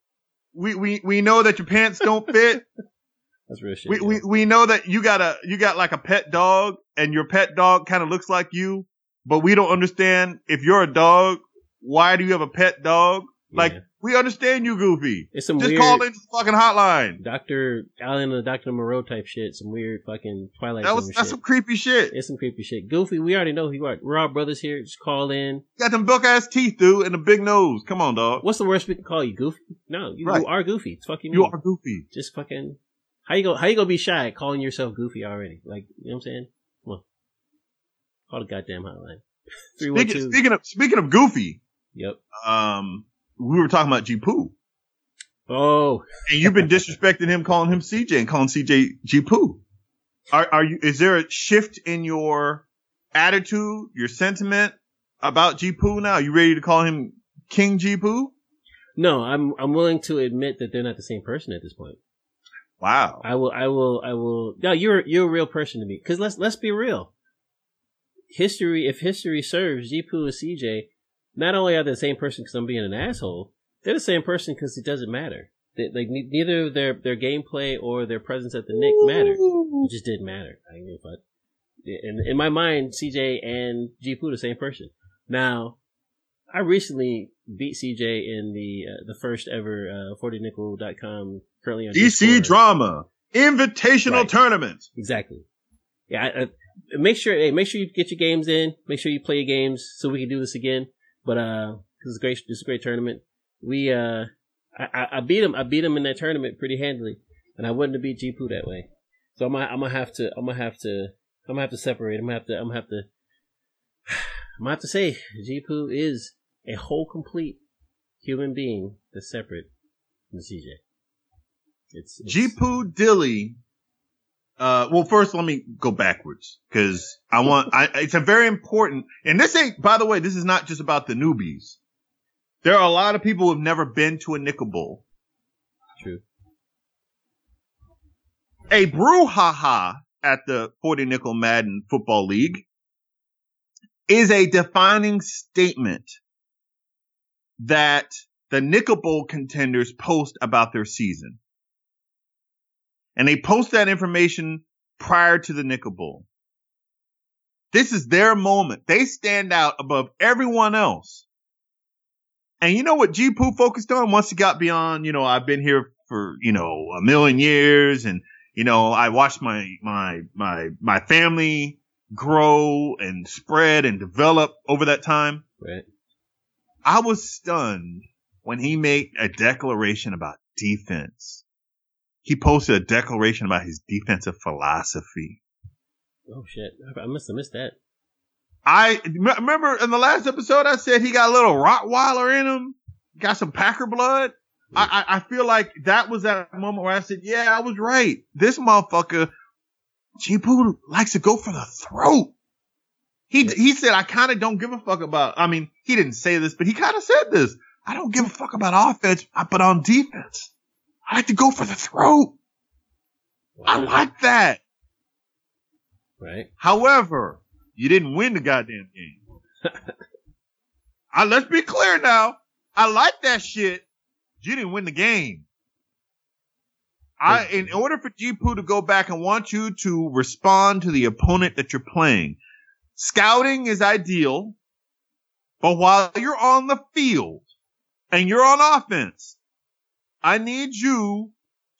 We we we know that your pants don't fit. [LAUGHS] That's real shit. We, we we know that you got a you got like a pet dog and your pet dog kind of looks like you, but we don't understand if you're a dog, why do you have a pet dog? Like yeah. We understand you, Goofy. It's some just weird, call in the fucking hotline. Doctor Allen and Doctor Moreau type shit. Some weird fucking Twilight. That was that's shit. some creepy shit. It's some creepy shit. Goofy, we already know who you are. We're all brothers here. Just call in. got them buck ass teeth, dude, and a big nose. Come on, dog. What's the worst we can call you, Goofy? No, you, right. you are Goofy. It's fucking you are Goofy. Just fucking. How you go? How you gonna be shy calling yourself Goofy already? Like you know what I'm saying? Come on, call the goddamn hotline. [LAUGHS] Speaking, speaking of speaking of Goofy. Yep. Um, we were talking about G Poo. Oh. and you've been disrespecting him, calling him CJ and calling CJ G Poo. Are, are you, is there a shift in your attitude, your sentiment about G Poo now? Are you ready to call him King G Poo? No, I'm, I'm willing to admit that they're not the same person at this point. Wow. I will, I will, I will, no, you're, you're a real person to me. Cause let's, let's be real. History, if history serves, G Poo and CJ not only are they the same person because I'm being an asshole, they're the same person because it doesn't matter. They, like neither their their gameplay or their presence at the Nick mattered. It just didn't matter. I mean, but in in my mind, CJ and G Poo the same person. Now, I recently beat CJ in the uh, the first ever uh, 40nickel.com currently on DC drama invitational right. tournament. Exactly. Yeah, I, I, make sure hey, make sure you get your games in. Make sure you play your games so we can do this again. But uh, this is a great. This is a great tournament. We uh, I, I beat him. I beat him in that tournament pretty handily, and I wouldn't have beat G Poo that way. So I'm gonna, I'm gonna have to. I'm gonna have to. I'm gonna have to separate. I'm gonna have to. I'm gonna have to. [SIGHS] I'm gonna have to say G Poo is a whole complete human being that's separate from CJ. It's, it's G Poo Dilly. Uh, well, first let me go backwards because I want, I, it's a very important, and this ain't, by the way, this is not just about the newbies. There are a lot of people who have never been to a nickel bowl. True. A brouhaha at the 40 nickel Madden football league is a defining statement that the nickel bowl contenders post about their season. And they post that information prior to the nickel bowl. This is their moment. They stand out above everyone else. And you know what G Poo focused on once he got beyond, you know, I've been here for, you know, a million years and, you know, I watched my, my, my, my family grow and spread and develop over that time. Right. I was stunned when he made a declaration about defense. He posted a declaration about his defensive philosophy. Oh shit. I must have missed that. I remember in the last episode I said he got a little Rottweiler in him, got some Packer blood. I, I, I feel like that was that moment where I said, yeah, I was right. This motherfucker, G Poo likes to go for the throat. He, he said, I kind of don't give a fuck about, I mean, he didn't say this, but he kind of said this. I don't give a fuck about offense, but on defense, I like to go for the throat. Wow. I like that. Right. However, you didn't win the goddamn game. [LAUGHS] I, let's be clear now. I like that shit. You didn't win the game. I, in order for G Poo to go back and want you to respond to the opponent that you're playing, scouting is ideal, but while you're on the field and you're on offense, I need you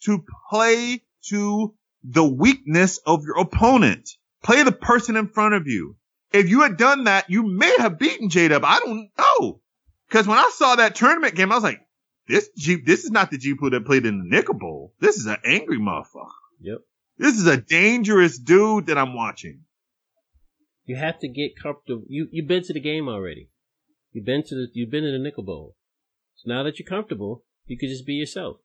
to play to the weakness of your opponent. Play the person in front of you. If you had done that, you may have beaten J Dub. I don't know. Cause when I saw that tournament game, I was like, this Jeep, this is not the Jeep that played in the Nickel Bowl. This is an angry motherfucker. Yep. This is a dangerous dude that I'm watching. You have to get comfortable. You, you've been to the game already. You've been to the, you've been in the Nickel Bowl. So now that you're comfortable, you could just be yourself.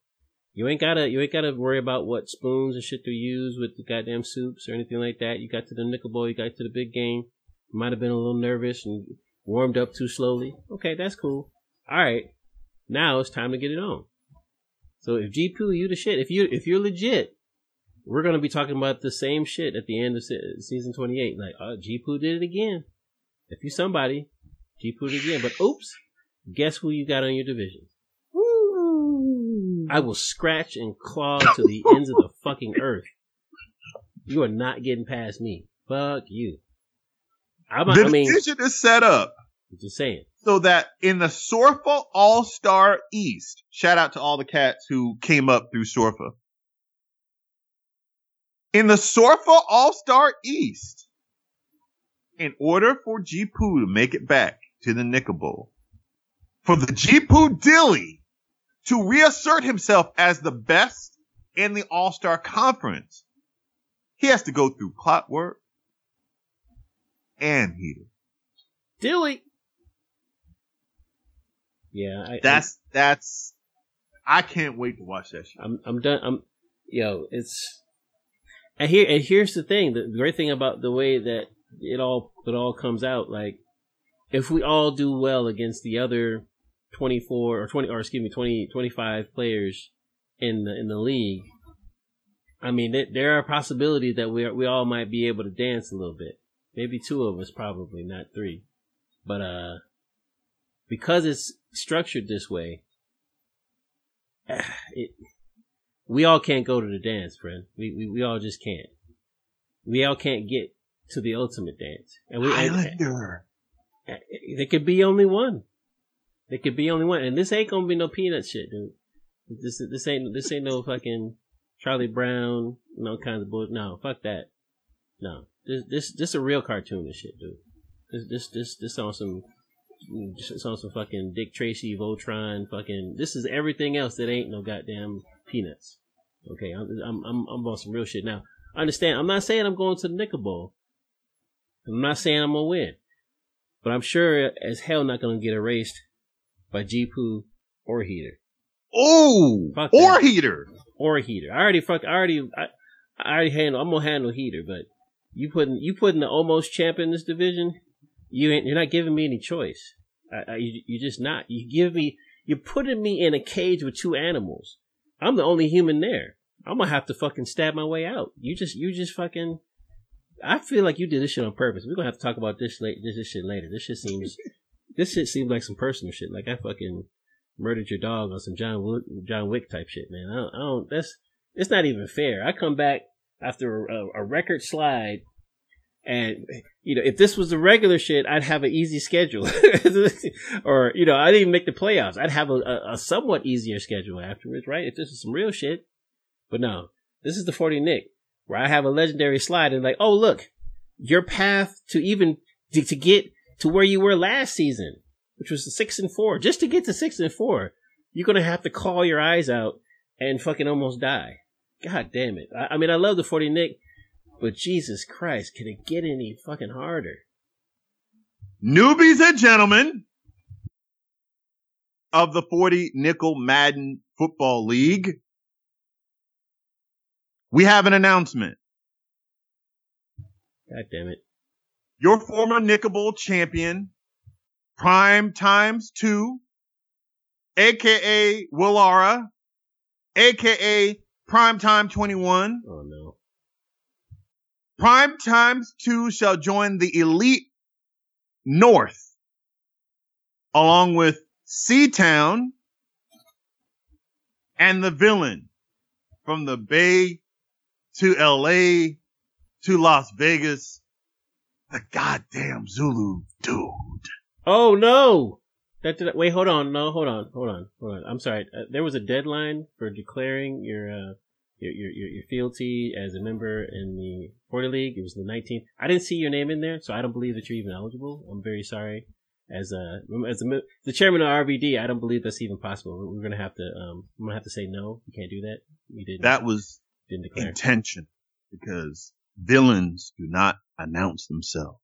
You ain't gotta you ain't gotta worry about what spoons and shit to use with the goddamn soups or anything like that. You got to the nickel bowl, you got to the big game. You Might have been a little nervous and warmed up too slowly. Okay, that's cool. All right, now it's time to get it on. So if G Poo, you the shit. If you if you're legit, we're gonna be talking about the same shit at the end of se- season 28. Like, uh, G Poo did it again. If you somebody, G Poo did it again. But oops, guess who you got on your division? I will scratch and claw to the ends of the fucking earth. You are not getting past me. Fuck you. I'm, the I mean, division is set up. Just saying. So that in the Sorfa All Star East, shout out to all the cats who came up through Sorfa. In the Sorfa All Star East, in order for G Poo to make it back to the Nickel Bowl, for the G Poo Dilly to reassert himself as the best in the All Star Conference, he has to go through Clockwork and Heater. Dilly. Yeah, I, that's I, that's. I can't wait to watch that show. I'm I'm done. I'm yo. It's and here and here's the thing. The great thing about the way that it all it all comes out, like if we all do well against the other 24 or 20 or excuse me 20 25 players in the in the league i mean th- there are possibilities that we are, we all might be able to dance a little bit. Maybe two of us probably not three. But uh because it's structured this way [SIGHS] it we all can't go to the dance friend. We we, we all just can't. We all can't get to the ultimate dance. And we Highlander. And, and, there could be only one it could be only one, and this ain't gonna be no peanut shit, dude. This this ain't this ain't no fucking Charlie Brown, no kinds of bullshit. No, fuck that. No, this this this a real cartoon and shit, dude. This this this this on some just on some fucking Dick Tracy, Voltron, fucking. This is everything else that ain't no goddamn peanuts. Okay, I'm I'm I'm, I'm on some real shit now. I Understand? I'm not saying I'm going to the Nickel Bowl. I'm not saying I'm gonna win, but I'm sure as hell not gonna get erased by G-Poo or Heater. Oh, or heater. Or Heater. I already fuck. I already. I, I already handle. I'm gonna handle Heater, but you putting you putting the almost champ in this division. You ain't. You're not giving me any choice. I, I, you, you're just not. You give me. You're putting me in a cage with two animals. I'm the only human there. I'm gonna have to fucking stab my way out. You just. You just fucking. I feel like you did this shit on purpose. We're gonna have to talk about this late. This, this shit later. This shit seems. [LAUGHS] this shit seems like some personal shit. Like I fucking murdered your dog on some John Wick, John Wick type shit, man. I don't, I don't. That's. It's not even fair. I come back after a, a record slide. And you know, if this was the regular shit, I'd have an easy schedule, [LAUGHS] or you know, I didn't even make the playoffs. I'd have a, a, a somewhat easier schedule afterwards, right? If this is some real shit, but no, this is the forty Nick, where I have a legendary slide and like, oh look, your path to even to, to get to where you were last season, which was six and four, just to get to six and four, you're gonna have to call your eyes out and fucking almost die. God damn it! I, I mean, I love the forty Nick. But Jesus Christ, can it get any fucking harder? Newbies and gentlemen of the 40 Nickel Madden Football League. We have an announcement. God damn it. Your former Nickel Bowl champion, Prime Times 2, aka Willara, aka Prime Time 21, Oh no. Prime Times 2 shall join the Elite North along with C Seatown and the villain from the Bay to LA to Las Vegas, the goddamn Zulu dude. Oh no! That did, wait, hold on, no, hold on, hold on, hold on. I'm sorry. Uh, there was a deadline for declaring your uh, your, your your your fealty as a member in the 40 League. It was the 19th. I didn't see your name in there, so I don't believe that you're even eligible. I'm very sorry. As a as a, the chairman of RBD, I don't believe that's even possible. We're gonna have to um, I'm gonna have to say no. You can't do that. You didn't. That was didn't declare. intention because villains do not announce themselves.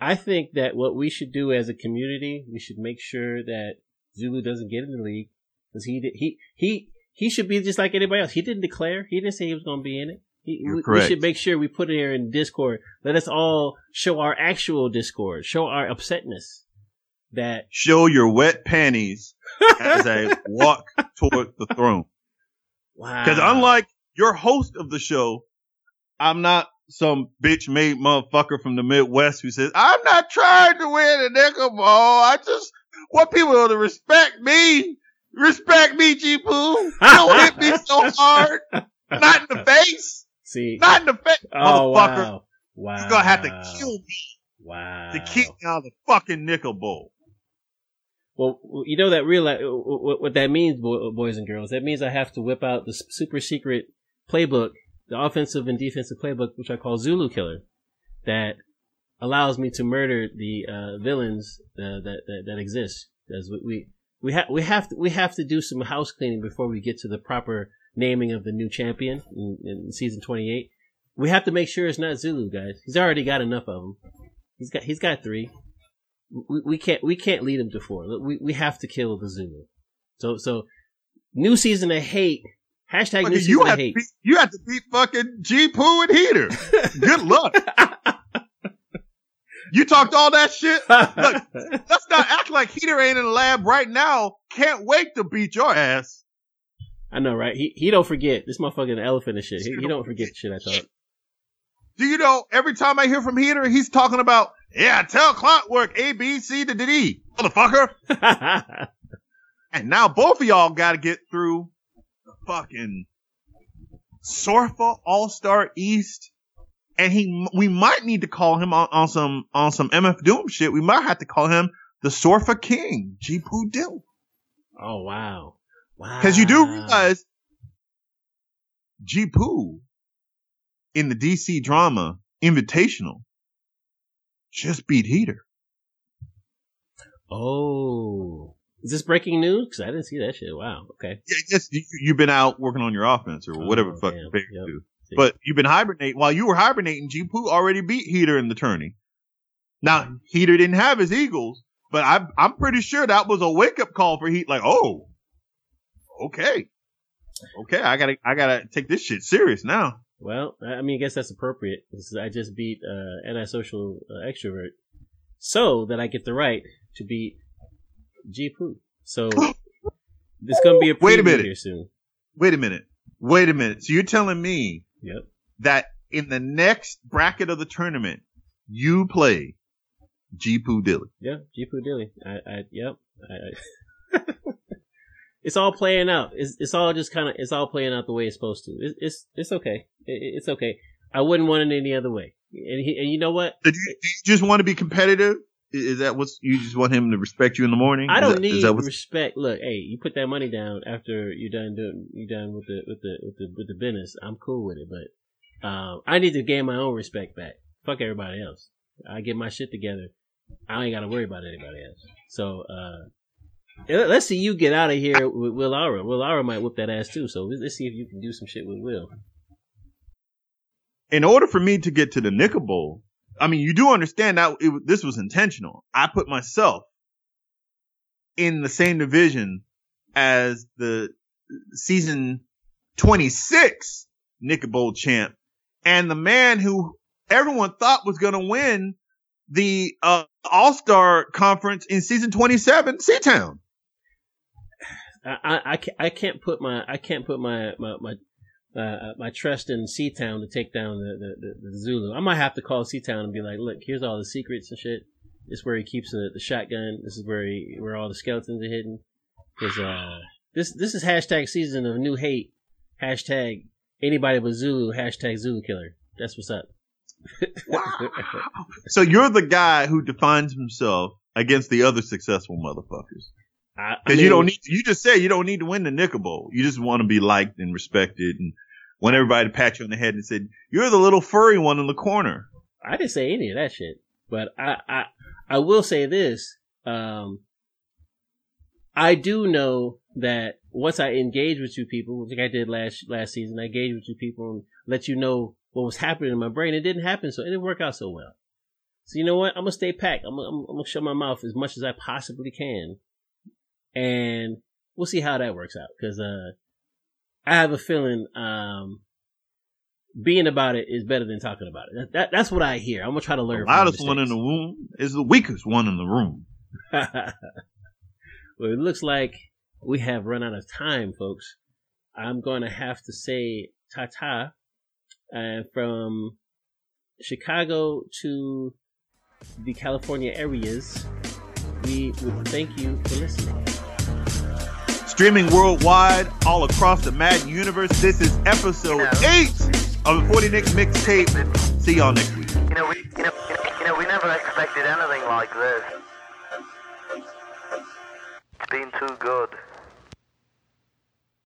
I think that what we should do as a community, we should make sure that Zulu doesn't get in the league because he did, he he he should be just like anybody else. He didn't declare. He didn't say he was going to be in it. He, You're we, we should make sure we put it here in Discord. Let us all show our actual Discord, show our upsetness. That Show your wet panties as I [LAUGHS] walk toward the throne. wow, Because unlike your host of the show, I'm not some bitch made motherfucker from the Midwest who says, I'm not trying to win a nickel bowl. I just want people to respect me. Respect me, G Poo. Don't hit me so [LAUGHS] hard. Not in the face. see, Not in the face. oh motherfucker. wow, wow, You're gonna have to kill me wow to keep me out of the fucking nickel bowl. Well, you know that real what, what that means, boys and girls. That means I have to whip out the super secret playbook, the offensive and defensive playbook, which I call Zulu Killer, that allows me to murder the uh, villains uh, that, that that exist. We we we have we have to we have to do some house cleaning before we get to the proper naming of the new champion in, in season twenty eight. We have to make sure it's not Zulu, guys. He's already got enough of them. He's got he's got three we, we can't we can't lead him to four. We we have to kill the Zulu. So so new season of hate. Hashtag Fucking, you have to hate. beat, you have to beat fucking G Poo and Heater. Good luck. You talked all that shit. Look, [LAUGHS] Let's not act like Heater ain't in the lab right now. Can't wait to beat your ass. I know, right? He he don't forget. This motherfucking elephant and shit. He, he don't forget shit I thought. Do you know every time I hear from Heater, he's talking about, yeah, tell Clockwork A, B, C to D, motherfucker. [LAUGHS] And now both of y'all got to get through fucking Sorfa All Star East. And he, we might need to call him on, on some, on some MF Doom shit. We might have to call him the Sorfa King, Poo Dill. oh wow, wow. Cause you do realize Poo in the DC drama Invitational just beat Heater. Oh, is this breaking news? Because I didn't see that shit. Wow. Okay. Yeah, yes, you, you've been out working on your offense or whatever Oh, the fuck. Yep. do. But you've been hibernating. While you were hibernating, G Poo already beat Heater in the tourney. Now, Heater didn't have his Eagles, but I'm I'm pretty sure that was a wake up call for Heat. Like, oh, okay, okay, I gotta I gotta take this shit serious now. Well, I mean, I guess that's appropriate. I just beat uh, antisocial uh, extrovert, so that I get the right to beat G Poo. So [LAUGHS] there's gonna be a wait a minute here soon. Wait a minute. Wait a minute. So you're telling me yep. that in the next bracket of the tournament, you play G Poo Dilly. Yeah, G Poo Dilly. I, I, yep. I, I [LAUGHS] it's all playing out. It's, it's all just kind of, it's all playing out the way it's supposed to. It's, it's, it's okay. It, it's okay. I wouldn't want it any other way. And, he, and you know what? Do you, do you just want to be competitive? Is that what's you just want him to respect you in the morning? I don't that, need respect. Look, hey, you put that money down after you're done doing you done with the with the with the with the business. I'm cool with it, but um, I need to gain my own respect back. Fuck everybody else. I get my shit together. I ain't got to worry about anybody else. So uh, let's see you get out of here with Will Ara. Will Ara might whip that ass too. So let's see if you can do some shit with Will. In order for me to get to the Nickel Bowl, I mean, you do understand that it, this was intentional. I put myself in the same division as the season 26 Nickel Bowl champ and the man who everyone thought was going to win the uh, All Star conference in season 27, C-Town. I, I, I can't put my I can't put my my, my uh, my trust in C-Town to take down the, the, the, the, Zulu. I might have to call C-Town and be like, look, here's all the secrets and shit. This is where he keeps the, the shotgun. This is where he, where all the skeletons are hidden. Cause, uh, this, this is hashtag season of new hate. Hashtag anybody but Zulu. Hashtag Zulu killer. That's what's up. wow. So you're the guy who defines himself against the other successful motherfuckers. Because I mean, you don't need, to, you just said you don't need to win the Nickel Bowl. You just want to be liked and respected and want everybody to pat you on the head and said, you're the little furry one in the corner. I didn't say any of that shit, but I, I, I will say this. Um, I do know that once I engage with you people, like I did last, last season, I engaged with you people and let you know what was happening in my brain. It didn't happen. So it didn't work out so well. So you know what? I'm gonna stay packed. I'm, I'm, I'm gonna shut my mouth as much as I possibly can and we'll see how that works out. Because uh, I have a feeling um, being about it is better than talking about it. That, that, that's what I hear. I'm gonna try to learn. The loudest one in the room is the weakest one in the room. [LAUGHS] well, it looks like we have run out of time, folks. I'm going to have to say ta ta. And from Chicago to the California areas, we would thank you for listening. Streaming worldwide, all across the Madden universe. This is episode you know, eight of the 40 Nick mixtape. See y'all next week. You know, we, you know, you know, we never expected anything like this. It's been too good.